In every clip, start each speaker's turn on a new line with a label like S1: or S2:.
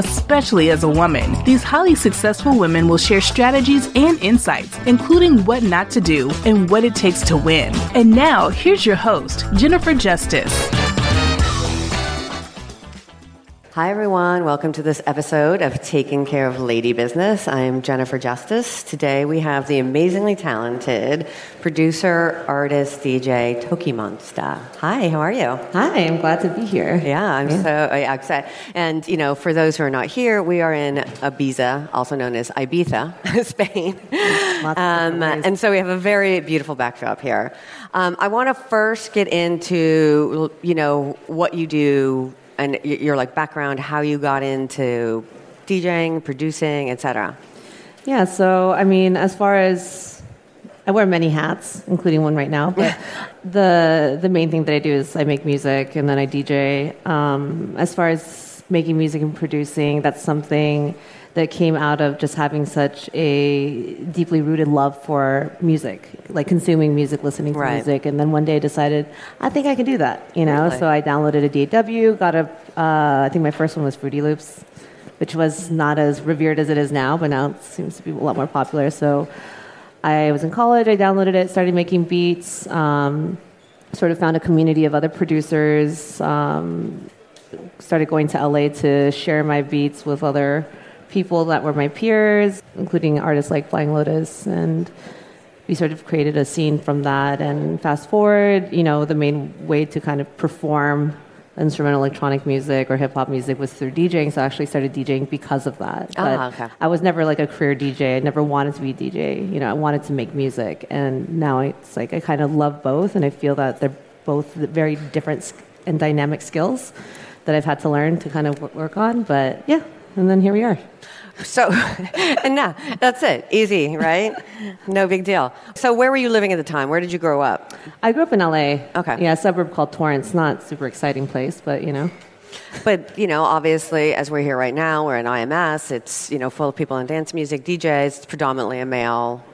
S1: especially as a woman. These highly successful women will share strategies and insights, including what not to do and what it takes to win. And now, here's your host, Jennifer Justice.
S2: Hi, everyone. Welcome to this episode of Taking Care of Lady Business. I am Jennifer Justice. Today we have the amazingly talented producer, artist, DJ TOKiMONSTA. Hi, how are you?
S3: Hi, I'm glad to be here.
S2: Yeah, I'm yeah. so yeah, excited. And, you know, for those who are not here, we are in Ibiza, also known as Ibiza, Spain. Um, and so we have a very beautiful backdrop here. Um, I want to first get into, you know, what you do and your like background, how you got into DJing, producing, etc.
S3: Yeah, so I mean, as far as I wear many hats, including one right now, but the the main thing that I do is I make music and then I DJ. Um, as far as making music and producing, that's something that came out of just having such a deeply rooted love for music, like consuming music, listening to right. music, and then one day I decided I think I can do that, you know. Really? So I downloaded a DAW, got a, uh, I think my first one was Fruity Loops, which was not as revered as it is now, but now it seems to be a lot more popular. So I was in college, I downloaded it, started making beats. Um, sort of found a community of other producers. Um, started going to LA to share my beats with other people that were my peers, including artists like Flying Lotus, and we sort of created a scene from that. And fast forward, you know, the main way to kind of perform instrumental electronic music or hip hop music was through DJing. So I actually started DJing because of that.
S2: Oh, but okay.
S3: I was never like a career DJ. I never wanted to be a DJ. You know, I wanted to make music, and now it's like I kind of love both, and I feel that they're both very different and dynamic skills that I've had to learn to kind of work on. But yeah, and then here we are.
S2: So, and now that's it. Easy, right? No big deal. So, where were you living at the time? Where did you grow up?
S3: I grew up in LA.
S2: Okay.
S3: Yeah, a suburb called Torrance. Not super exciting place, but you know.
S2: But you know, obviously, as we're here right now, we're in IMS. It's you know full of people in dance music, DJs. It's predominantly a male,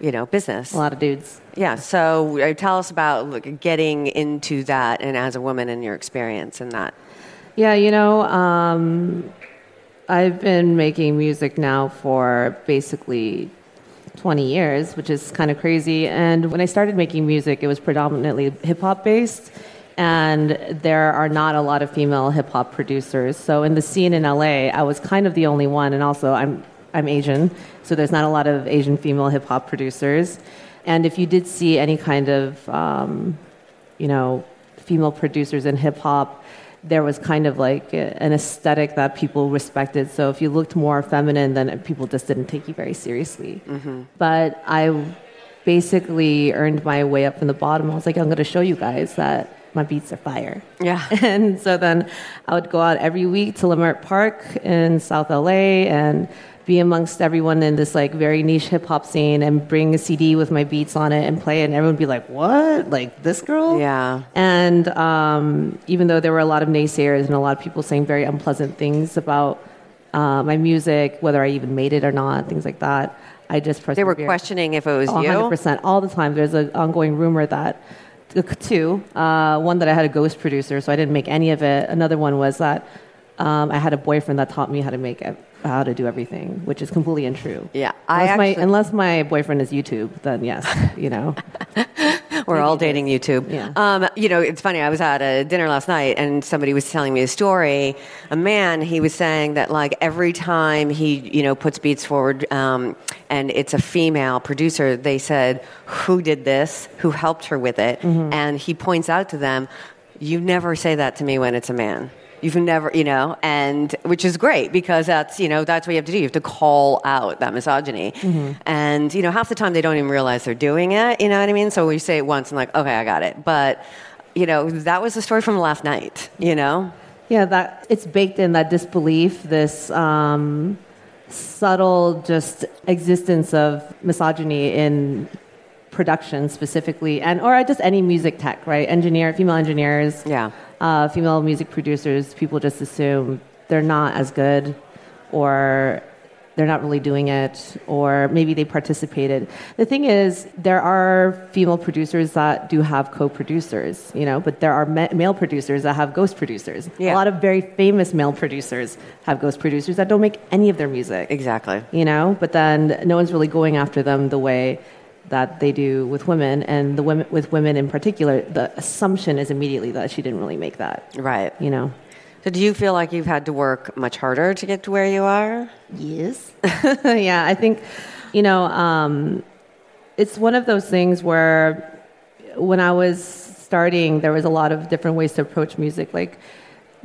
S2: you know, business.
S3: A lot of dudes.
S2: Yeah. So, uh, tell us about like, getting into that, and as a woman, and your experience in that.
S3: Yeah, you know. Um, I've been making music now for basically 20 years, which is kind of crazy. And when I started making music, it was predominantly hip hop based. And there are not a lot of female hip hop producers. So in the scene in LA, I was kind of the only one. And also, I'm, I'm Asian, so there's not a lot of Asian female hip hop producers. And if you did see any kind of, um, you know, female producers in hip hop, there was kind of like an aesthetic that people respected. So if you looked more feminine, then people just didn't take you very seriously. Mm-hmm. But I basically earned my way up from the bottom. I was like, I'm going to show you guys that my beats are fire.
S2: Yeah.
S3: And so then I would go out every week to Leimert Park in South LA and be amongst everyone in this like very niche hip hop scene and bring a CD with my beats on it and play it, and everyone would be like, "What? Like this girl?"
S2: Yeah.
S3: And um, even though there were a lot of naysayers and a lot of people saying very unpleasant things about uh, my music, whether I even made it or not, things like that, I just
S2: They were questioning if it was
S3: 100%,
S2: you.
S3: 100% all the time. There's an ongoing rumor that two. Uh, one that I had a ghost producer, so I didn't make any of it. Another one was that um, I had a boyfriend that taught me how to make how to do everything, which is completely untrue.
S2: Yeah,
S3: unless, actually, my, unless my boyfriend is YouTube, then yes, you know.
S2: We're all dating YouTube.
S3: Yeah.
S2: Um, you know, it's funny. I was at a dinner last night, and somebody was telling me a story. A man, he was saying that like every time he, you know, puts beats forward, um, and it's a female producer, they said, "Who did this? Who helped her with it?"
S3: Mm-hmm.
S2: And he points out to them, "You never say that to me when it's a man." You've never, you know, and which is great because that's, you know, that's what you have to do. You have to call out that misogyny.
S3: Mm-hmm.
S2: And, you know, half the time they don't even realize they're doing it, you know what I mean? So we say it once and like, okay, I got it. But, you know, that was the story from last night, you know?
S3: Yeah, that it's baked in that disbelief, this um, subtle just existence of misogyny in production specifically, and or just any music tech, right? Engineer, female engineers,
S2: Yeah.
S3: Uh, female music producers. People just assume they're not as good, or they're not really doing it, or maybe they participated. The thing is, there are female producers that do have co-producers, you know, but there are ma- male producers that have ghost producers.
S2: Yeah.
S3: A lot of very famous male producers have ghost producers that don't make any of their music
S2: Exactly.
S3: you know but then no one's really going after them the way that they do with women and the women with women in particular the assumption is immediately that she didn't really make that
S2: Right.
S3: you know
S2: So do you feel like you've had to work much harder to get to where you are?
S3: yes yeah i think you know um, it's one of those things where when i was starting there was a lot of different ways to approach music like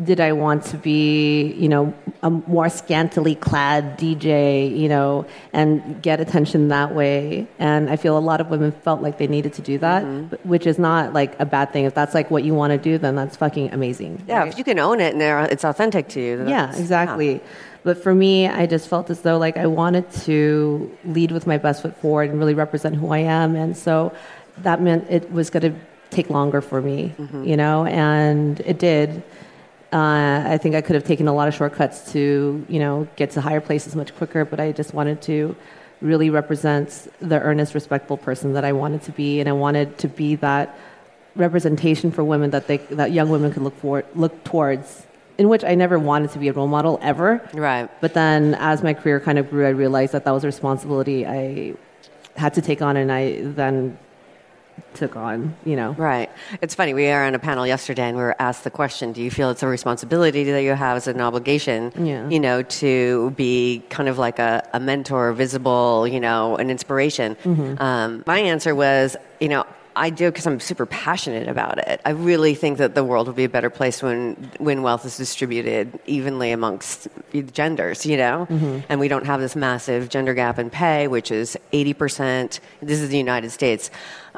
S3: did I want to be, you know, a more scantily clad DJ, you know, and get attention that way? And I feel a lot of women felt like they needed to do that, mm-hmm. but- which is not like a bad thing. If that's like what you want to do, then that's fucking amazing.
S2: Yeah,
S3: right?
S2: if you can own it and it's authentic to you.
S3: Yeah, exactly. But for me, I just felt as though like I wanted to lead with my best foot forward and really represent who I am, and so that meant it was going to take longer for me, mm-hmm. you know, and it did. Uh, I think I could have taken a lot of shortcuts to, you know, get to higher places much quicker, but I just wanted to really represent the earnest, respectful person that I wanted to be, and I wanted to be that representation for women that they that young women could look for look towards. In which I never wanted to be a role model ever.
S2: Right.
S3: But then, as my career kind of grew, I realized that that was a responsibility I had to take on, and I then took on. You know.
S2: Right. It's funny. We were on a panel yesterday, and we were asked the question: Do you feel it's a responsibility that you have as an obligation?
S3: Yeah.
S2: You know, to be kind of like a, a mentor, visible, you know, an inspiration.
S3: Mm-hmm.
S2: Um, my answer was, you know. I do because I'm super passionate about it. I really think that the world will be a better place when when wealth is distributed evenly amongst genders, you know,
S3: Mm-hmm.
S2: and we don't have this massive gender gap in pay, which is 80 percent. This is the United States.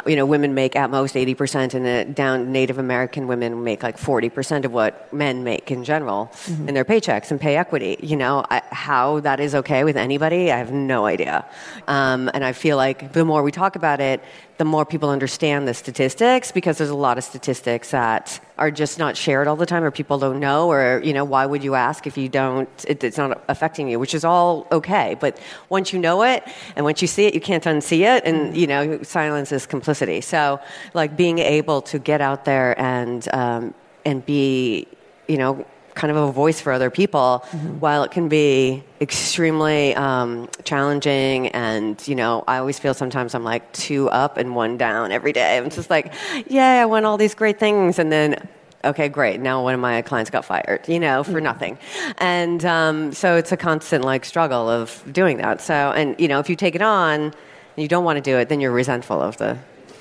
S2: You know, women make at most 80 percent, and the down Native American women make like 40 percent of what men make in general
S3: Mm-hmm.
S2: in their paychecks and pay equity. You know, I, how that is okay with anybody, I have no idea. Um, and I feel like the more we talk about it, the more people understand the statistics because there's a lot of statistics that are just not shared all the time or people don't know or you know why would you ask if you don't it, it's not affecting you which is all okay. But once you know it and once you see it you can't unsee it and you know silence is complicity. So like being able to get out there and um, and be you know kind of a voice for other people while it can be extremely um, challenging and you know i always feel sometimes i'm like two up and one down every day. I'm just like yay i won all these great things. And then okay great. Now one of my clients got fired you know for nothing. And um, so it's a constant like struggle of doing that. So and you know if you take it on and you don't want to do it then you're resentful of the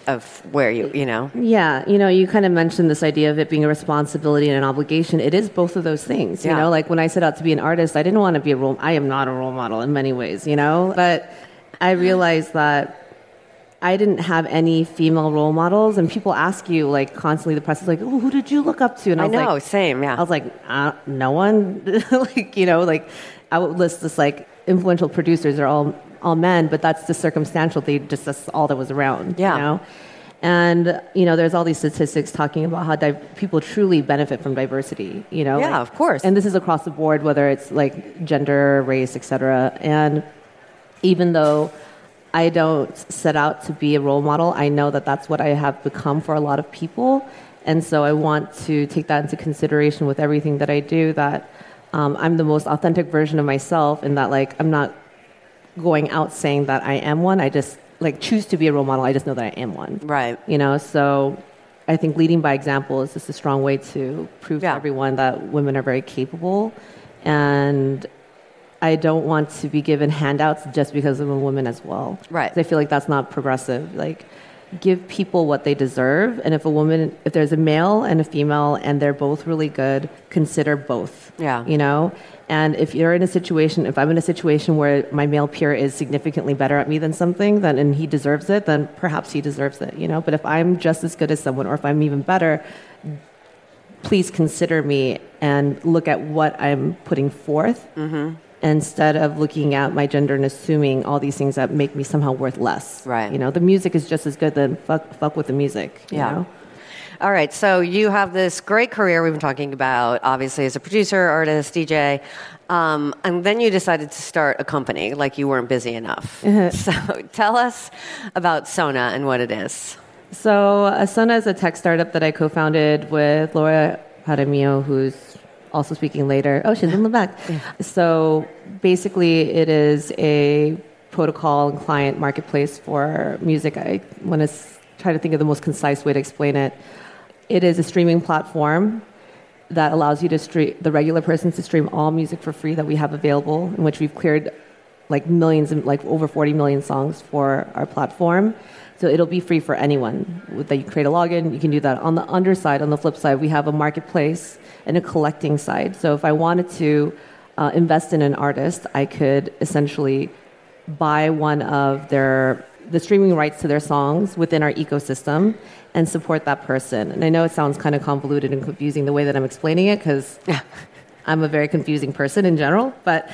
S2: of where you you know
S3: Yeah, you know, you kind of mentioned this idea of it being a responsibility and an obligation. It is both of those things. You
S2: Yeah.
S3: know, like when I set out to be an artist, I didn't want to be a role. I am not a role model in many ways. You know, but I realized that I didn't have any female role models, and people ask you like constantly. The press is like, "Oh, who did you look up to?" And I,
S2: i
S3: was
S2: know
S3: like,
S2: same yeah
S3: I was like, uh, no one. like, you know, like I would list this like influential producers are all all men, but that's the circumstantial. They just that's all that was around.
S2: Yeah.
S3: You know? And you know, there's all these statistics talking about how di- people truly benefit from diversity. You know,
S2: Yeah,
S3: like-
S2: of course.
S3: And this is across the board, whether it's like gender, race, etc. And even though I don't set out to be a role model, I know that that's what I have become for a lot of people. And so I want to take that into consideration with everything that I do. That um, I'm the most authentic version of myself, and that like I'm not going out saying that I am one. I just like choose to be a role model. I just know that I am one.
S2: Right.
S3: You know, so I think leading by example is just a strong way to prove
S2: Yeah.
S3: to everyone that women are very capable. And I don't want to be given handouts just because I'm a woman as well.
S2: Right.
S3: I feel like that's not progressive. Like, give people what they deserve. And if a woman, if there's a male and a female and they're both really good, consider both.
S2: Yeah.
S3: You know? And if you're in a situation, if I'm in a situation where my male peer is significantly better at me than something, then and he deserves it, then perhaps he deserves it, you know? But if I'm just as good as someone or if I'm even better, please consider me and look at what I'm putting forth
S2: Mm-hmm.
S3: instead of looking at my gender and assuming all these things that make me somehow worth less.
S2: Right.
S3: You know, the music is just as good, then fuck, fuck with the music. You
S2: Yeah.
S3: Know?
S2: All right, so you have this great career we've been talking about, obviously, as a producer, artist, DJ. Um, and then you decided to start a company, like you weren't busy enough. so tell us about Sona and what it is.
S3: So, Sona is a tech startup that I co founded with Laura Jaramillo, who's also speaking later. Oh, she's in the back. So, basically, it is a protocol and client marketplace for music. I want to try to think of the most concise way to explain it. It is a streaming platform that allows you to stream the regular person to stream all music for free that we have available, in which we've cleared like millions and like over 40 million songs for our platform. So it'll be free for anyone that you create a login. You can do that. On the underside, on the flip side, we have a marketplace and a collecting side. So if I wanted to uh, invest in an artist, I could essentially buy one of their the streaming rights to their songs within our ecosystem and support that person. And I know it sounds kind of convoluted and confusing the way that I'm explaining it because I'm a very confusing person in general. But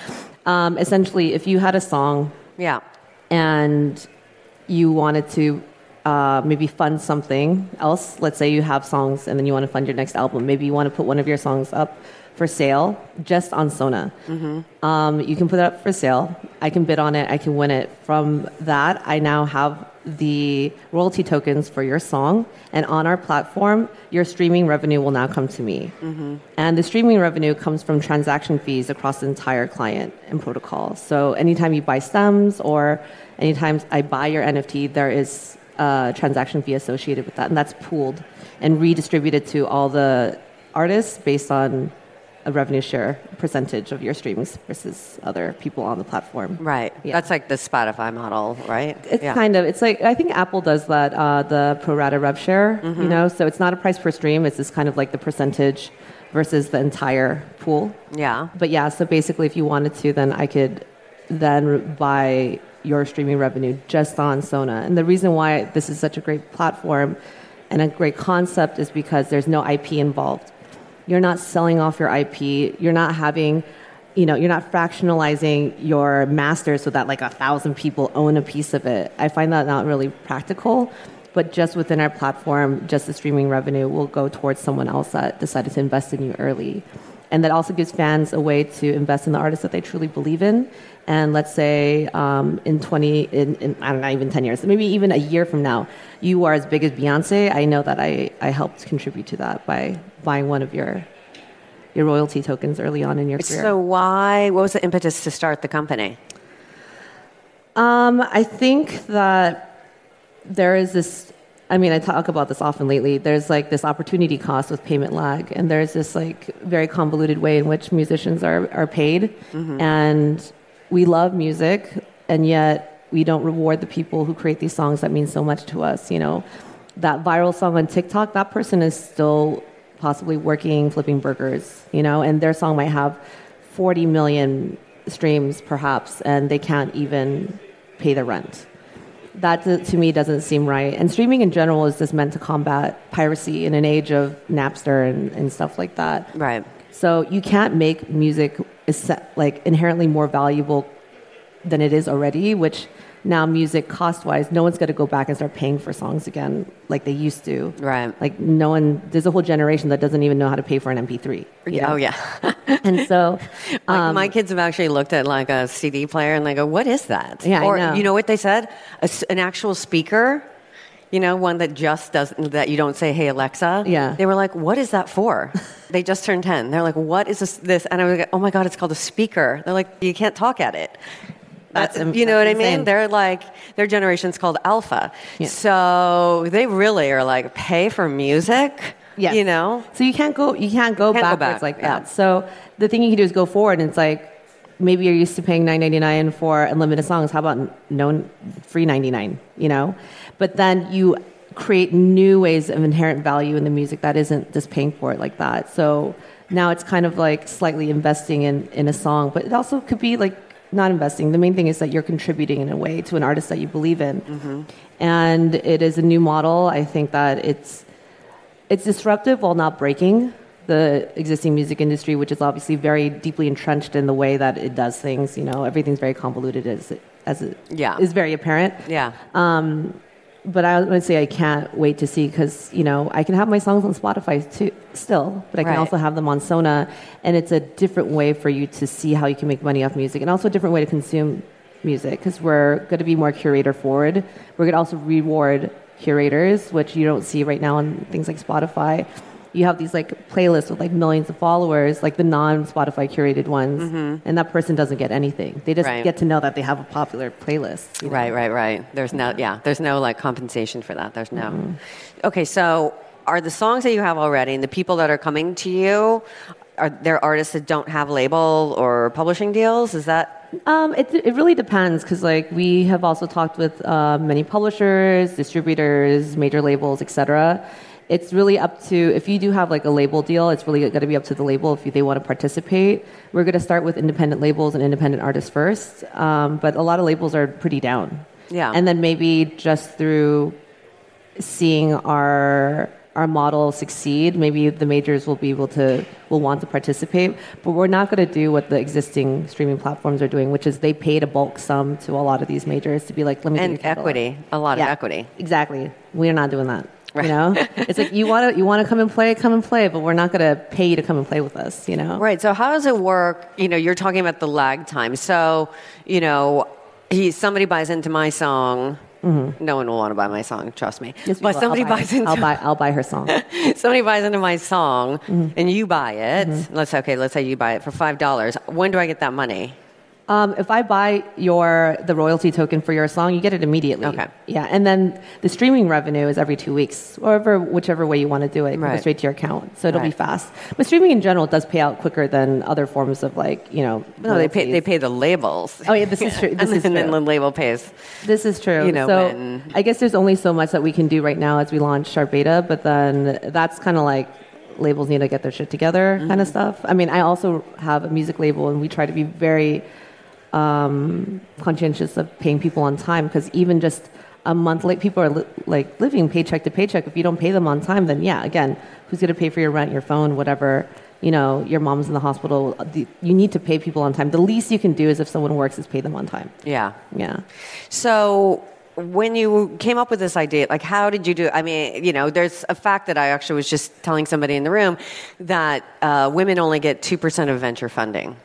S3: um, essentially, if you had a song
S2: Yeah.
S3: and you wanted to uh, maybe fund something else, let's say you have songs and then you want to fund your next album, maybe you want to put one of your songs up for sale just on Sona. Um, you can put it up for sale. I can bid on it. I can win it. From that, I now have the royalty tokens for your song. And on our platform, your streaming revenue will now come to me. Mm-hmm. And the streaming revenue comes from transaction fees across the entire client and protocol. So anytime you buy stems or anytime I buy your NFT, there is a transaction fee associated with that. And that's pooled and redistributed to all the artists based on a revenue share percentage of your streams versus other people on the platform.
S2: Right.
S3: Yeah.
S2: That's like the Spotify model, right?
S3: It's
S2: yeah.
S3: kind of it's like I think Apple does that uh, the pro rata rev share.
S2: Mm-hmm.
S3: You know, so it's not a price per stream. It's just kind of like the percentage versus the entire pool.
S2: Yeah.
S3: But yeah, so basically, if you wanted to, then I could then buy your streaming revenue just on Sona. And the reason why this is such a great platform and a great concept is because there's no IP involved. You're not selling off your IP. You're not having, you know, you're not fractionalizing your master so that like a thousand people own a piece of it. I find that not really practical. But just within our platform, just the streaming revenue will go towards someone else that decided to invest in you early. And that also gives fans a way to invest in the artists that they truly believe in. And let's say um, in 20, in, in, I don't know, even 10 years, maybe even a year from now, you are as big as Beyonce. I know that I, I helped contribute to that by buying one of your, your royalty tokens early on in your career.
S2: So why? What was the impetus to start the company?
S3: Um, I think that there is this. I mean, I talk about this often lately. There's like this opportunity cost with payment lag, and there's this like very convoluted way in which musicians are are paid, mm-hmm. and we love music, and yet we don't reward the people who create these songs that mean so much to us. You know, that viral song on TikTok, that person is still possibly working flipping burgers. You know, and their song might have 40 million streams perhaps, and they can't even pay the rent. That to to me doesn't seem right. And streaming in general is just meant to combat piracy in an age of Napster and, and stuff like that.
S2: Right.
S3: So you can't make music like inherently more valuable than it is already, which now music cost wise, no one's going to go back and start paying for songs again like they used to.
S2: Right.
S3: Like no one, there's a whole generation that doesn't even know how to pay for an MP3. you oh, know?
S2: Oh yeah.
S3: And so,
S2: Like my um, kids have actually looked at like a CD player and they go, "What is that?"
S3: Yeah, I
S2: or
S3: know.
S2: you know what they said? A an actual speaker. You know, one that just doesn't that you don't say, "Hey Alexa."
S3: Yeah.
S2: They were like, "What is that for?" they just turned ten. They're like, "What is this?" This and I was like, "Oh my god, it's called a speaker." They're like, "You can't talk at it."
S3: That's
S2: Uh, you know what I mean? They're like their generation's called alpha.
S3: Yeah.
S2: So they really are like pay for music.
S3: Yes.
S2: You know?
S3: So you can't go you can't go
S2: Can't go
S3: backwards
S2: back,
S3: like
S2: yeah.
S3: that. So the thing you can do is go forward and it's like maybe you're used to paying nine ninety nine for unlimited songs. How about no free ninety nine? You know? But then you create new ways of inherent value in the music that isn't just paying for it like that. So now it's kind of like slightly investing in, in a song, but it also could be like not investing. The main thing is that you're contributing in a way to an artist that you believe in. And it is a new model. I think that it's it's disruptive while not breaking the existing music industry, which is obviously very deeply entrenched in the way that it does things. You know, everything's very convoluted as it, as it
S2: Yeah.
S3: is very apparent.
S2: Yeah.
S3: Um, But I would say I can't wait to see because you know I can have my songs on Spotify too, still, but I can
S2: Right.
S3: also have them on Sona, and it's a different way for you to see how you can make money off music, and also a different way to consume music because we're going to be more curator forward. We're going to also reward curators, which you don't see right now on things like Spotify. You have these like playlists with like millions of followers, like the non-Spotify curated ones, and that person doesn't get anything. They just
S2: Mm-hmm. Right.
S3: get to know that they have a popular playlist. you know?
S2: Right, right, right. There's no, yeah, there's no like compensation for that. There's no.
S3: Mm-hmm.
S2: Okay, so are the songs that you have already and the people that are coming to you, are there artists that don't have label or publishing deals? Is that
S3: Um, it, it really depends because like we have also talked with uh, many publishers, distributors, major labels, etc. It's really up to if you do have like a label deal, it's really going to be up to the label if they want to participate. We're going to start with independent labels and independent artists first, um, but a lot of labels are pretty down.
S2: Yeah.
S3: and then maybe just through seeing our our model succeed, maybe the majors will be able to will want to participate. But we're not going to do what the existing streaming platforms are doing, which is they paid a bulk sum to a lot of these majors to be like, let me
S2: and equity? A lot of equity.
S3: Exactly. We're not doing that.
S2: Right.
S3: You know, it's like you want to you want to come and play, come and play, but we're not going to pay you to come and play with us. You know,
S2: Right. So how does it work? You know, you're talking about the lag time. So, you know, he, somebody buys into my song. No one will want to buy my song, trust me.
S3: Yes,
S2: but somebody
S3: buy,
S2: buys into
S3: I'll buy I'll buy her song.
S2: somebody buys into my song
S3: Mm-hmm.
S2: and you buy it. Let's okay, let's say you buy it for five dollars. When do I get that money?
S3: Um, if I buy your the royalty token for your song, you get it immediately.
S2: Okay.
S3: Yeah, and then the streaming revenue is every two weeks, or whichever way you want to do it, it
S2: Right.
S3: goes straight to your account. So it'll be fast. But streaming in general does pay out quicker than other forms of like you know.
S2: No, they pay they pay the labels.
S3: Oh yeah, this is true. This
S2: and
S3: is
S2: then,
S3: true.
S2: then the label pays.
S3: This is true.
S2: You know,
S3: so
S2: when-
S3: I guess there's only so much that we can do right now as we launch our beta, but then that's kind of like labels need to get their shit together kind of
S2: Mm-hmm.
S3: stuff. I mean, I also have a music label and we try to be very um, conscientious of paying people on time because even just a month late, people are li- like living paycheck to paycheck. If you don't pay them on time, then yeah, again, who's going to pay for your rent, your phone, whatever? You know, your mom's in the hospital. You need to pay people on time. The least you can do is if someone works, is pay them on time.
S2: Yeah.
S3: Yeah.
S2: So when you came up with this idea, like how did you do? I mean, you know, there's a fact that I actually was just telling somebody in the room that uh, women only get two percent of venture funding.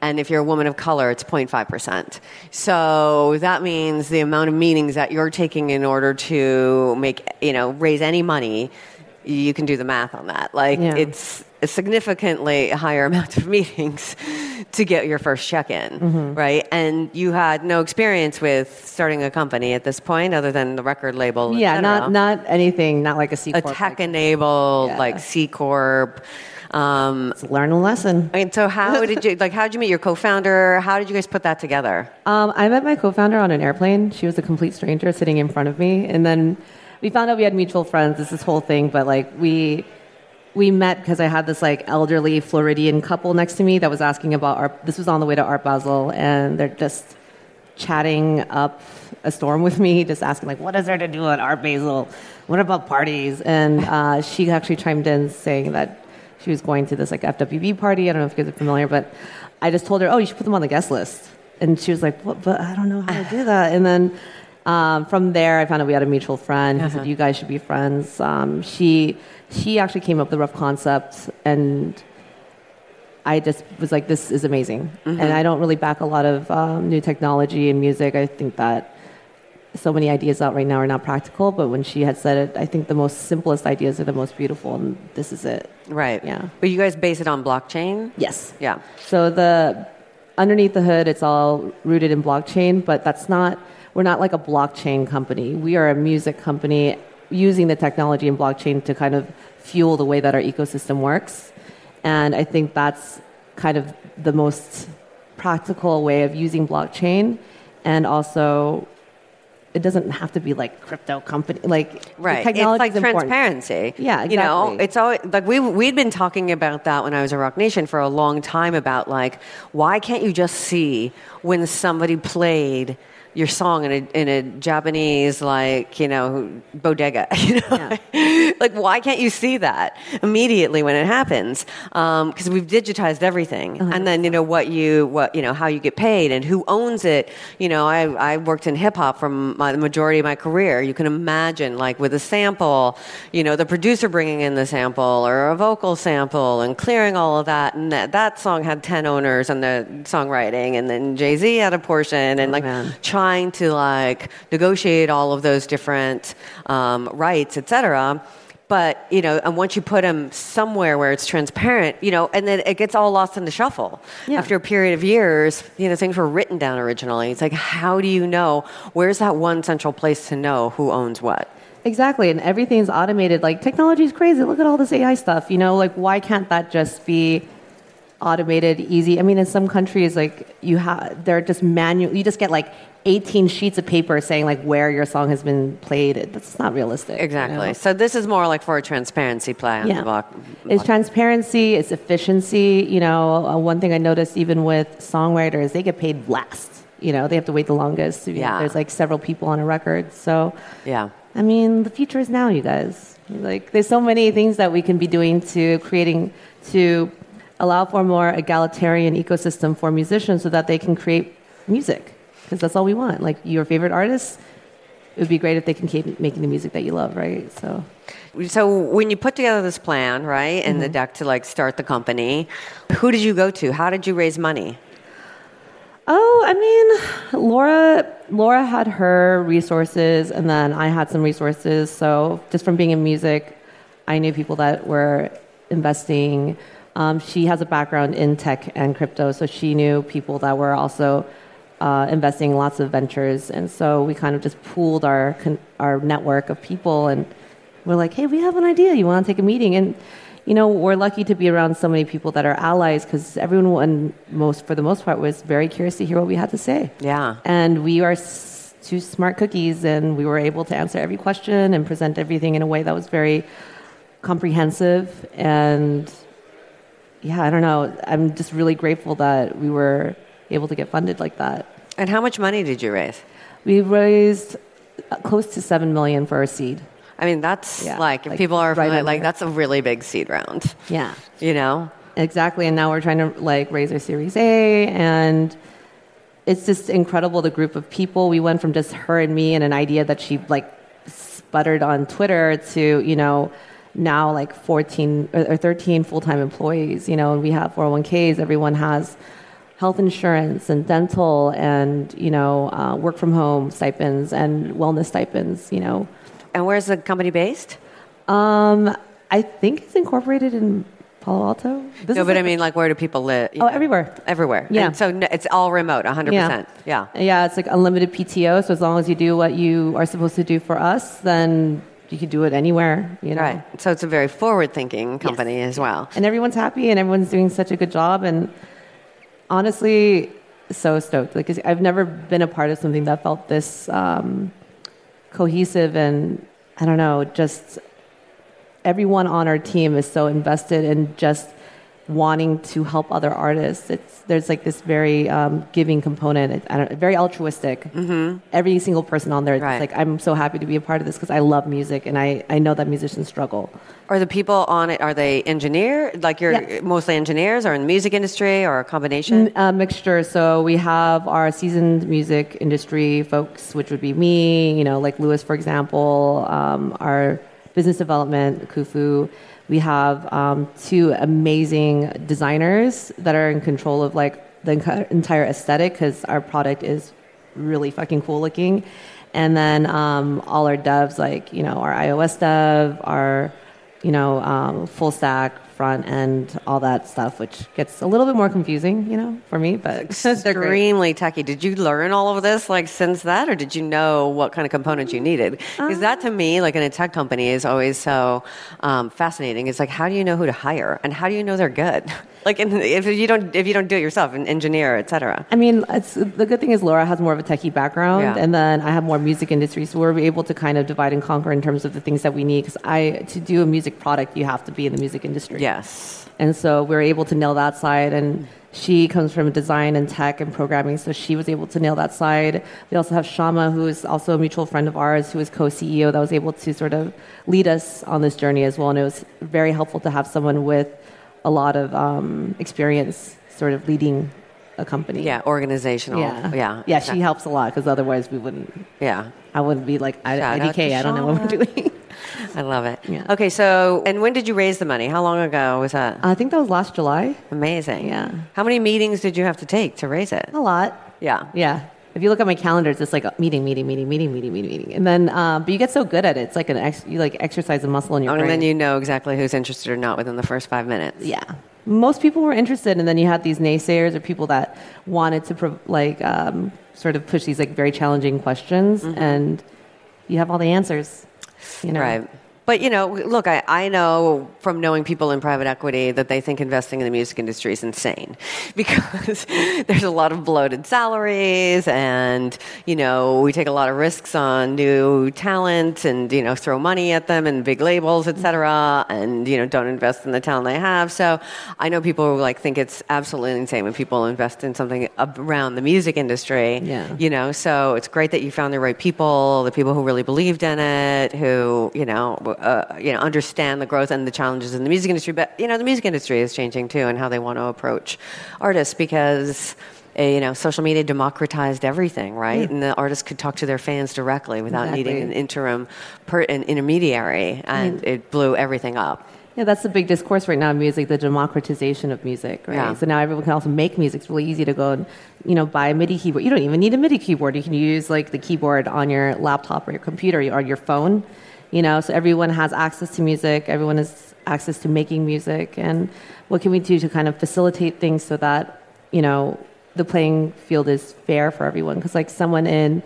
S2: And if you're a woman of color, it's 0.5%. So that means the amount of meetings that you're taking in order to make, you know, raise any money, you can do the math on that. Like,
S3: Yeah.
S2: it's a significantly higher amount of meetings to get your first check in,
S3: Mm-hmm.
S2: right? And you had no experience with starting a company at this point other than the record label.
S3: Yeah, not not anything, not like a C corp.
S2: A tech
S3: like,
S2: enabled,
S3: Yeah.
S2: like C Corp. Um,
S3: let's learn a lesson.
S2: and so, how did you like? How did you meet your co-founder? How did you guys put that together?
S3: Um, I met my co-founder on an airplane. She was a complete stranger sitting in front of me, and then we found out we had mutual friends. This this whole thing, but like we we met because I had this like elderly Floridian couple next to me that was asking about art. This was on the way to Art Basel, and they're just chatting up a storm with me, just asking like, "What is there to do at Art Basel? What about parties?" And uh, she actually chimed in saying that she was going to this like FWB party. I don't know if you guys are familiar, but I just told her, "Oh, you should put them on the guest list." And she was like, "What? But I don't know how to do that." And then um, from there, I found out we had a mutual friend who said, "You guys should be friends." Um, she she actually came up with the rough concept and. I just was like, this is amazing. And I don't really back a lot of um, new technology in music. I think that so many ideas out right now are not practical, but when she had said it, I think the most simplest ideas are the most beautiful, and this is it.
S2: Right.
S3: Yeah.
S2: But you guys base it on blockchain.
S3: Yes.
S2: Yeah.
S3: So the underneath the hood, it's all rooted in blockchain, but that's not, we're not like a blockchain company. We are a music company using the technology and blockchain to kind of fuel the way that our ecosystem works. And I think that's kind of the most practical way of using blockchain and also it doesn't have to be like crypto company like
S2: right it's like transparency
S3: yeah exactly.
S2: you know it's always like we we'd been talking about that when i was at Roc Nation for a long time about like why can't you just see when somebody played your song in a, in a Japanese like you know bodega. You know, yeah. Like why can't you see that immediately when it happens? Because um, we've digitized everything, uh-huh. and then you know what you what you know how you get paid and who owns it. You know, I I worked in hip hop from my, the majority of my career. You can imagine like with a sample, you know, the producer bringing in the sample or a vocal sample and clearing all of that, and that that song had ten owners and the songwriting, and then Jay Z had a portion, and oh, like trying to like negotiate all of those different um, rights, et cetera. But you know, and once you put them somewhere where it's transparent, you know, and then it gets all lost in the shuffle. Yeah. After a period of years, you know, things were written down originally. It's like, how do you know? Where's that one central place to know who owns what?
S3: Exactly, and everything's automated. Like technology is crazy. Look at all this AI stuff. You know, like why can't that just be automated, easy? I mean, in some countries, like you have, they're just manual. You just get like 18 sheets of paper saying like where your song has been played. That's not realistic.
S2: Exactly.
S3: You know?
S2: So this is more like for a transparency plan.
S3: Yeah. Block, block. It's transparency. It's efficiency. You know, uh, one thing I noticed even with songwriters, they get paid last. You know, they have to wait the longest. Yeah. There's like several people on a record. So
S2: yeah.
S3: I mean, the future is now, you guys. Like, there's so many things that we can be doing to creating to allow for a more egalitarian ecosystem for musicians so that they can create music because that's all we want. Like your favorite artists, it would be great if they can keep making the music that you love, right? So,
S2: so when you put together this plan, right, and mm-hmm. the deck to like start the company, who did you go to? How did you raise money?
S3: Oh, I mean, Laura Laura had her resources, and then I had some resources. So just from being in music, I knew people that were investing. Um, she has a background in tech and crypto, so she knew people that were also uh, investing in lots of ventures, and so we kind of just pooled our our network of people, and we're like, hey, we have an idea. You want to take a meeting? And you know, we're lucky to be around so many people that are allies because everyone, most for the most part, was very curious to hear what we had to say.
S2: Yeah,
S3: and we are two smart cookies, and we were able to answer every question and present everything in a way that was very comprehensive and yeah, I don't know. I'm just really grateful that we were able to get funded like that.
S2: And how much money did you raise?
S3: We raised uh, close to seven million for our seed.
S2: I mean, that's yeah, like, if like people are right like, that's a really big seed round.
S3: Yeah.
S2: You know?
S3: Exactly. And now we're trying to like raise our Series A and it's just incredible the group of people. We went from just her and me and an idea that she like sputtered on Twitter to, you know, now like 14 or 13 full-time employees, you know, and we have 401ks. Everyone has health insurance and dental and you know uh, work from home stipends and wellness stipends you know.
S2: And where's the company based?
S3: Um, i think it's incorporated in palo alto.
S2: This no but like i mean like where do people live?
S3: Oh everywhere.
S2: Everywhere.
S3: Yeah.
S2: and so it's all remote 100% yeah.
S3: yeah. Yeah it's like unlimited pto so as long as you do what you are supposed to do for us then you could do it anywhere, you know.
S2: Right. So it's a very forward-thinking company yes. as well.
S3: And everyone's happy, and everyone's doing such a good job, and honestly so stoked. Like I've never been a part of something that felt this um, cohesive and I don't know, just everyone on our team is so invested in just wanting to help other artists. It's there's like this very um, giving component. It's, I don't, very altruistic. Mm-hmm. Every single person on there, right. like I'm so happy to be a part of this because I love music and I I know that musicians struggle.
S2: Are the people on it? Are they engineer? Like you're yeah. mostly engineers, or in the music industry, or a combination?
S3: A mixture. So we have our seasoned music industry folks, which would be me. You know, like Lewis, for example. Um, our business development, Kufu we have um, two amazing designers that are in control of like the entire aesthetic because our product is really fucking cool looking. And then um, all our devs, like you know, our iOS dev, our you know, um, full stack front end, all that stuff, which gets a little bit more confusing, you know, for me. But
S2: extremely techy. Did you learn all of this like since that, or did you know what kind of components you needed? Because that to me, like in a tech company, is always so um, fascinating. It's like how do you know who to hire, and how do you know they're good? like in, if you don't if you don't do it yourself, an engineer, etc.
S3: I mean, it's, the good thing is Laura has more of a techie background,
S2: Yeah.
S3: and then I have more music industry, so we're able to kind of divide and conquer in terms of the things that we need. Because I to do a music product, you have to be in the music industry.
S2: Yes.
S3: And so we're able to nail that side. And she comes from design and tech and programming, so she was able to nail that side. We also have Shama, who is also a mutual friend of ours, who is co CEO, that was able to sort of lead us on this journey as well. And it was very helpful to have someone with a lot of um, experience sort of leading a company.
S2: Yeah, organizational.
S3: Yeah.
S2: Yeah.
S3: Yeah, she helps a lot because otherwise we wouldn't,
S2: Yeah.
S3: I wouldn't be like I,
S2: Shout
S3: IDK, I don't know what we're doing.
S2: I love it.
S3: Yeah.
S2: Okay, so and when did you raise the money? How long ago was that?
S3: I think that was last July.
S2: Amazing.
S3: Yeah.
S2: How many meetings did you have to take to raise it?
S3: A lot.
S2: Yeah.
S3: Yeah. If you look at my calendar, it's just like meeting, meeting, meeting, meeting, meeting, meeting, meeting, and then uh, but you get so good at it. It's like an ex- you like exercise a muscle in your
S2: Oh,
S3: brain.
S2: and then you know exactly who's interested or not within the first five minutes.
S3: yeah. Most people were interested, and then you had these naysayers or people that wanted to pro- like um, sort of push these like very challenging questions, and you have all the answers. You know,
S2: Right. But you know, look, I, I know from knowing people in private equity that they think investing in the music industry is insane because there's a lot of bloated salaries and, you know, we take a lot of risks on new talent and, you know, throw money at them and big labels, et mm-hmm. cetera, and, you know, don't invest in the talent they have. So I know people who like think it's absolutely insane when people invest in something around the music industry.
S3: Yeah.
S2: You know, so it's great that you found the right people, the people who really believed in it, who you know, uh, you know, understand the growth and the challenges in the music industry. But you know, the music industry is changing too, and how they want to approach artists because. uh, You know, social media democratized everything, right? And the artists could talk to their fans directly without
S3: Exactly.
S2: needing an interim, per, an intermediary, and it blew everything up.
S3: Yeah, that's the big discourse right now in music, the democratization of music, right?
S2: Yeah.
S3: So now everyone can also make music. It's really easy to go and, you know, buy a MIDI keyboard. You don't even need a MIDI keyboard. You can use like the keyboard on your laptop or your computer or your phone, you know, so everyone has access to music. Everyone has access to making music. And what can we do to kind of facilitate things so that, you know, the playing field is fair for everyone? Because like someone in,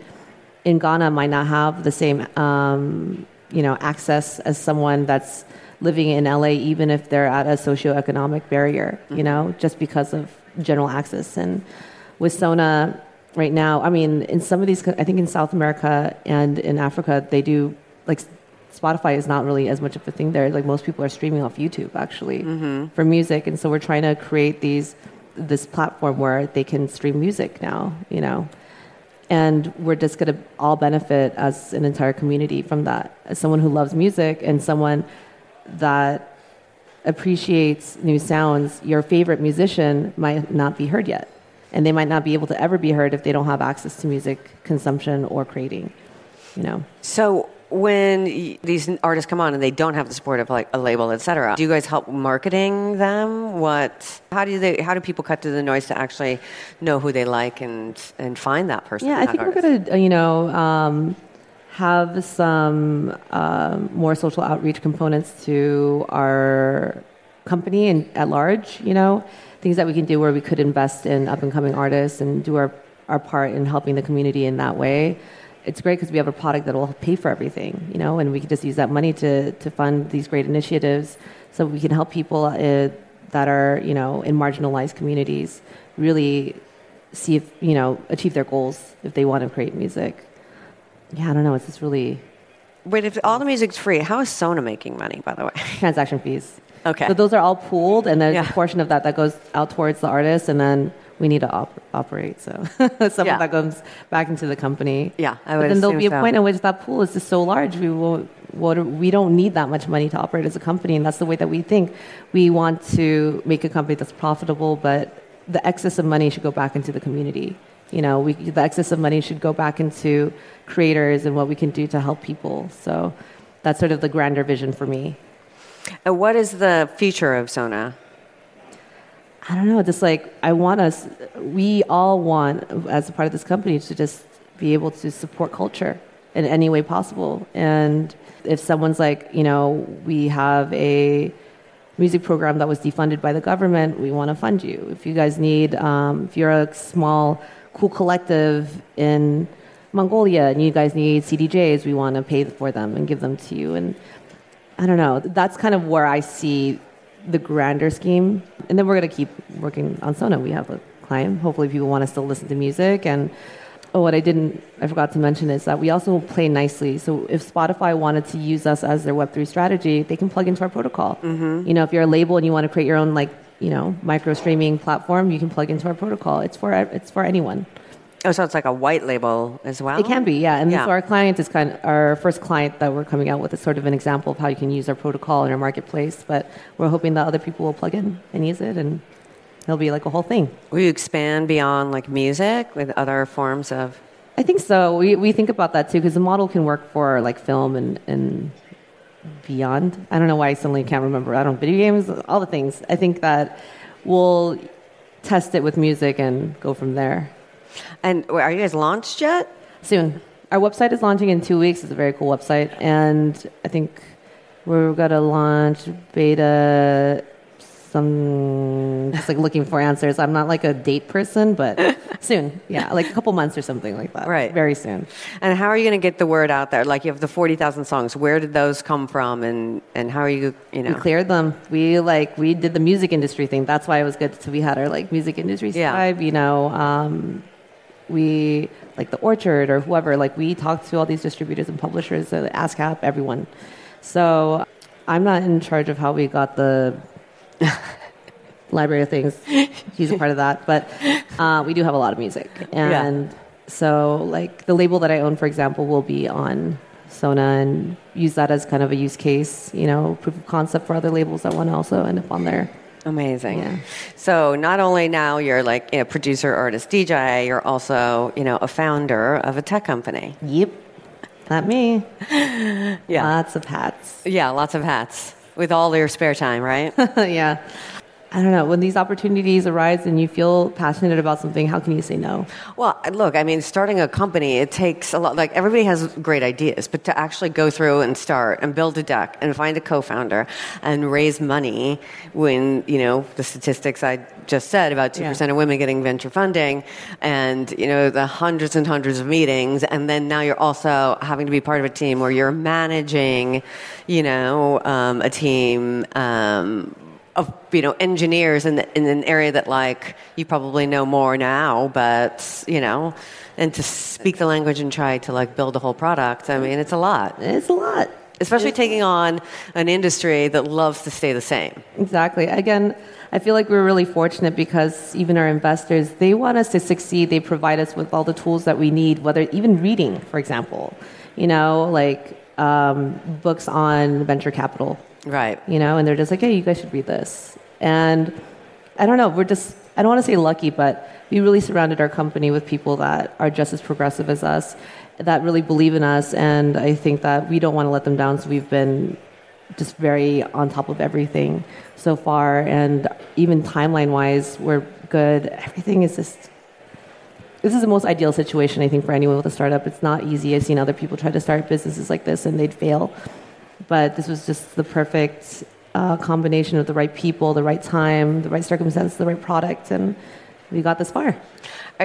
S3: in Ghana might not have the same, um, you know, access as someone that's living in LA, even if they're at a socioeconomic barrier, you know, just because of general access. And with Sona right now, I mean, in some of these, I think in South America and in Africa, they do like Spotify is not really as much of a thing there. Like most people are streaming off YouTube actually mm-hmm. for music, and so we're trying to create these this platform where they can stream music now, you know and we're just going to all benefit as an entire community from that. As someone who loves music and someone that appreciates new sounds, your favorite musician might not be heard yet. And they might not be able to ever be heard if they don't have access to music consumption or creating, you know.
S2: So when y- these artists come on and they don't have the support of like a label, etc., do you guys help marketing them? What? How do they? How do people cut through the noise to actually know who they like and and find that person?
S3: Yeah, I think
S2: artist?
S3: we're going to, you know, um, have some um, more social outreach components to our company and at large, you know, things that we can do where we could invest in up and coming artists and do our, our part in helping the community in that way. It's great because we have a product that will pay for everything, you know, and we can just use that money to, to fund these great initiatives so we can help people uh, that are, you know, in marginalized communities really see if, you know, achieve their goals if they want to create music. Yeah, I don't know. It's just really
S2: Wait, if all the music's free, how is Sona making money? By the way,
S3: transaction fees.
S2: Okay.
S3: So those are all pooled, and there's
S2: Yeah.
S3: a portion of that that goes out towards the artist, and then we need to op- operate. So some
S2: Yeah.
S3: of that goes back into the company.
S2: Yeah, I
S3: But then there'll be a
S2: so.
S3: point at which that pool is just so large, we will. We don't need that much money to operate as a company, and that's the way that we think. We want to make a company that's profitable, but the excess of money should go back into the community. You know, we, the excess of money should go back into creators and what we can do to help people. So that's sort of the grander vision for me.
S2: and what is the future of Sona?
S3: I don't know. Just like I want us, we all want, as a part of this company, to just be able to support culture in any way possible. And if someone's like, you know, we have a music program that was defunded by the government, we want to fund you. If you guys need, um, if you're a small, cool collective in Mongolia and you guys need CDJs, we want to pay for them and give them to you. And I don't know, that's kind of where I see the grander scheme. And then we're going to keep working on Sona. We have a client. Hopefully, people want to still listen to music and Oh, what I didn't, I forgot to mention is that we also play nicely. So if Spotify wanted to use us as their Web3 strategy, they can plug into our protocol. Mm-hmm. You know, if you're a label and you want to create your own, like, you know, micro streaming platform, you can plug into our protocol. It's for, it's for anyone.
S2: Oh, so it's like a white label as well?
S3: It can be, yeah. And yeah. so our client is kind of our first client that we're coming out with is sort of an example of how you can use our protocol in our marketplace. But we're hoping that other people will plug in and use it and it'll be like a whole thing.
S2: Will you expand beyond like music with other forms of?
S3: I think so. We we think about that too because the model can work for like film and and beyond. I don't know why I suddenly can't remember. I don't video games, all the things. I think that we'll test it with music and go from there.
S2: And are you guys launched yet?
S3: Soon. Our website is launching in two weeks. It's a very cool website, and I think we're gonna launch beta some just like looking for answers. I'm not like a date person, but soon, yeah, like a couple months or something like that.
S2: Right,
S3: very soon.
S2: And how are you going to get the word out there? Like you have the forty thousand songs. Where did those come from? And and how are you? You know,
S3: we cleared them. We like we did the music industry thing. That's why it was good. So we had our like music industry yeah. You know, um, we like the Orchard or whoever. Like we talk to all these distributors and publishers, uh, ASCAP, everyone. So I'm not in charge of how we got the library of things. He's a part of that, but uh, we do have a lot of music, and yeah. so like the label that I own, for example, will be on Sona and use that as kind of a use case, you know, proof of concept for other labels that want to also end up on there.
S2: Amazing. Yeah. So not only now you're like a producer, artist, DJ, you're also you know a founder of a tech company.
S3: Yep, not me. yeah, lots of hats.
S2: Yeah, lots of hats with all your spare time, right?
S3: yeah. I don't know, when these opportunities arise and you feel passionate about something, how can you say no?
S2: Well, look, I mean, starting a company, it takes a lot, like everybody has great ideas, but to actually go through and start and build a deck and find a co founder and raise money when, you know, the statistics I just said about 2% yeah. of women getting venture funding and, you know, the hundreds and hundreds of meetings, and then now you're also having to be part of a team where you're managing, you know, um, a team. Um, of you know engineers in, the, in an area that like you probably know more now but you know and to speak the language and try to like build a whole product i mean it's a lot.
S3: It's a lot.
S2: Especially
S3: it's,
S2: taking on an industry that loves to stay the same.
S3: Exactly. Again i feel like we're really fortunate because even our investors they want us to succeed. They provide us with all the tools that we need whether even reading for example. You know like um, books on venture capital
S2: Right.
S3: You know, and they're just like, hey, you guys should read this. And I don't know, we're just, I don't want to say lucky, but we really surrounded our company with people that are just as progressive as us, that really believe in us. And I think that we don't want to let them down. So we've been just very on top of everything so far. And even timeline wise, we're good. Everything is just this is the most ideal situation I think for anyone with a startup. It's not easy. I've seen other people try to start businesses like this and they'd fail but this was just the perfect uh, combination of the right people, the right time, the right circumstances, the right product, and we got this far.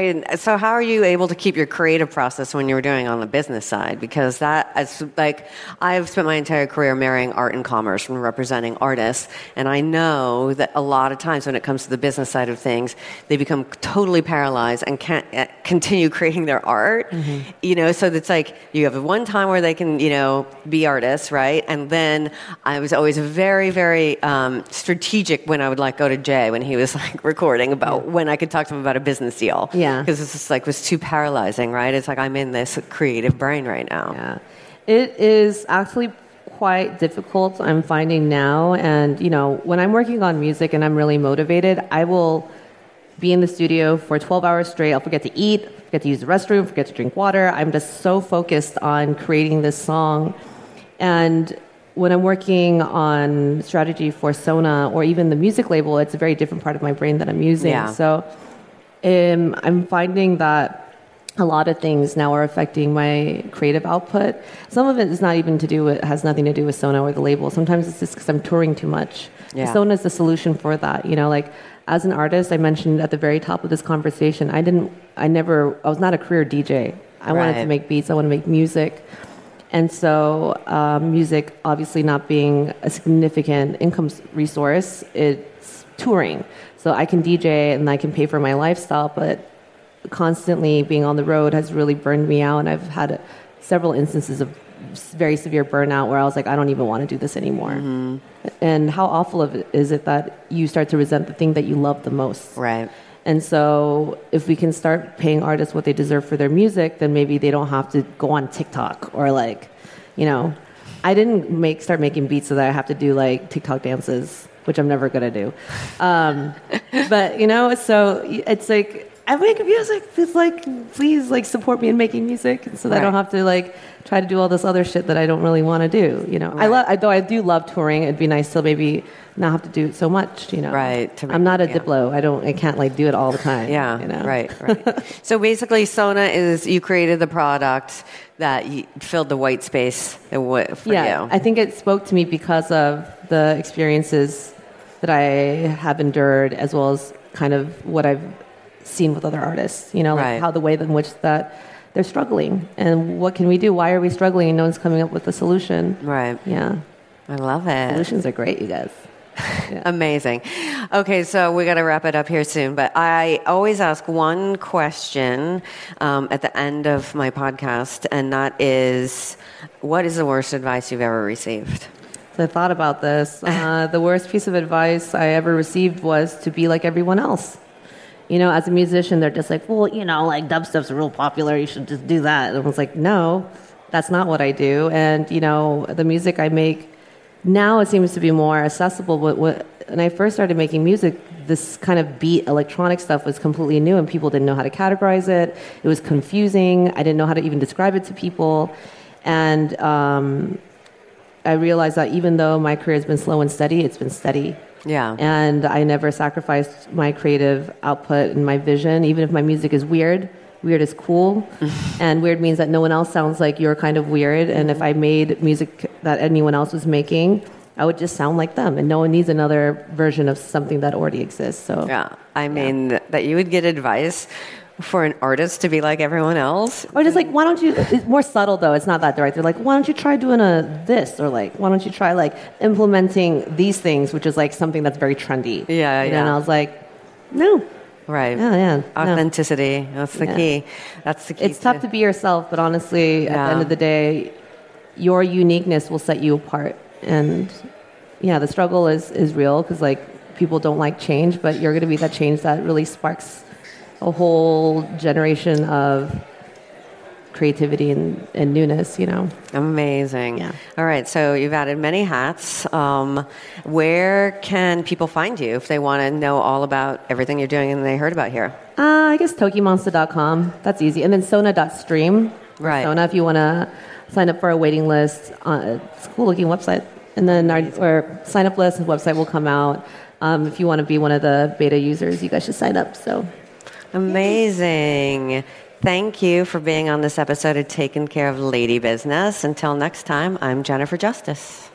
S2: Mean, so how are you able to keep your creative process when you're doing on the business side? Because that, is like, I've spent my entire career marrying art and commerce and representing artists, and I know that a lot of times when it comes to the business side of things, they become totally paralyzed and can't uh, continue creating their art. Mm-hmm. You know, so it's like you have one time where they can, you know, be artists, right? And then I was always very, very um, strategic when I would like go to Jay when he was like recording about yeah. when I could talk to him about a business deal.
S3: Yeah.
S2: Because it's just like was too paralyzing, right? It's like I'm in this creative brain right now.
S3: Yeah. It is actually quite difficult, I'm finding now. And, you know, when I'm working on music and I'm really motivated, I will be in the studio for 12 hours straight. I'll forget to eat, forget to use the restroom, forget to drink water. I'm just so focused on creating this song. And when I'm working on strategy for Sona or even the music label, it's a very different part of my brain that I'm using. Yeah. So um, I'm finding that a lot of things now are affecting my creative output. Some of it is not even to do with, has nothing to do with Sona or the label. Sometimes it's just because I'm touring too much.
S2: Yeah.
S3: Sona is the solution for that. You know, like as an artist, I mentioned at the very top of this conversation, I didn't, I never, I was not a career DJ. I wanted to make beats, I want to make music. And so, um, music obviously not being a significant income resource, resource, it's touring. So I can DJ and I can pay for my lifestyle, but constantly being on the road has really burned me out. And I've had several instances of very severe burnout where I was like, I don't even want to do this anymore. Mm-hmm. And how awful of it is it that you start to resent the thing that you love the most?
S2: Right.
S3: And so, if we can start paying artists what they deserve for their music, then maybe they don't have to go on TikTok or like, you know, I didn't make start making beats so that I have to do like TikTok dances, which I'm never gonna do. Um, but you know, so it's like I make music. It's like please like support me in making music, so that I don't have to like try to do all this other shit that I don't really want to do. You know, I love I, though I do love touring. It'd be nice to maybe not have to do it so much. You know,
S2: Right, to
S3: I'm not a
S2: yeah.
S3: Diplo. I don't. I can't like do it all the time.
S2: Yeah,
S3: you know?
S2: right, right. so basically, Sona is you created the product that you filled the white space for
S3: yeah,
S2: you.
S3: I think it spoke to me because of the experiences that I have endured, as well as kind of what I've seen with other artists. You know, like
S2: Right.
S3: how the way in which that they're struggling, and what can we do? Why are we struggling? And no one's coming up with a solution.
S2: right.
S3: Yeah,
S2: I love it.
S3: solutions are great, you guys.
S2: Amazing. Okay, so we got to wrap it up here soon. But I always ask one question um, at the end of my podcast, and that is, what is the worst advice you've ever received?
S3: So I thought about this. Uh, the worst piece of advice I ever received was to be like everyone else. You know, as a musician, they're just like, well, you know, like dubstep's real popular. You should just do that. And I was like, no, that's not what I do. And you know, the music I make now it seems to be more accessible. But what, when I first started making music, this kind of beat electronic stuff was completely new, and people didn't know how to categorize it. It was confusing. I didn't know how to even describe it to people, and um, I realized that even though my career has been slow and steady, it's been steady.
S2: Yeah.
S3: And I never sacrificed my creative output and my vision, even if my music is weird. Weird is cool. and weird means that no one else sounds like you're kind of weird. And if I made music that anyone else was making, I would just sound like them. And no one needs another version of something that already exists. So,
S2: Yeah. I mean, that you would get advice for an artist to be like everyone else.
S3: Or just like, why don't you? It's more subtle though. It's not that direct. They're like, why don't you try doing a this? Or like, why don't you try like implementing these things, which is like something that's very trendy.
S2: Yeah,
S3: You know,
S2: yeah.
S3: And I was like, no.
S2: Right.
S3: Yeah, yeah. no.
S2: Authenticity. That's the
S3: Yeah.
S2: key. That's the key.
S3: It's tough to be yourself, but honestly, at the end of the day, your uniqueness will set you apart. And yeah, the struggle is is real because like people don't like change, but you're going to be that change that really sparks a whole generation of creativity and, and newness. You know.
S2: Amazing.
S3: Yeah.
S2: All right. So you've added many hats. Um, where can people find you if they want to know all about everything you're doing and they heard about here?
S3: Uh, I guess TOKiMONSTA.com. That's easy. And then Sona.stream.
S2: Right.
S3: Sona, if you want to sign up for a waiting list. Uh, it's a cool looking website. And then our, our sign up list and website will come out. Um, if you want to be one of the beta users, you guys should sign up. So
S2: Amazing. Thank you for being on this episode of Taking Care of Lady Business. Until next time, I'm Jennifer Justice.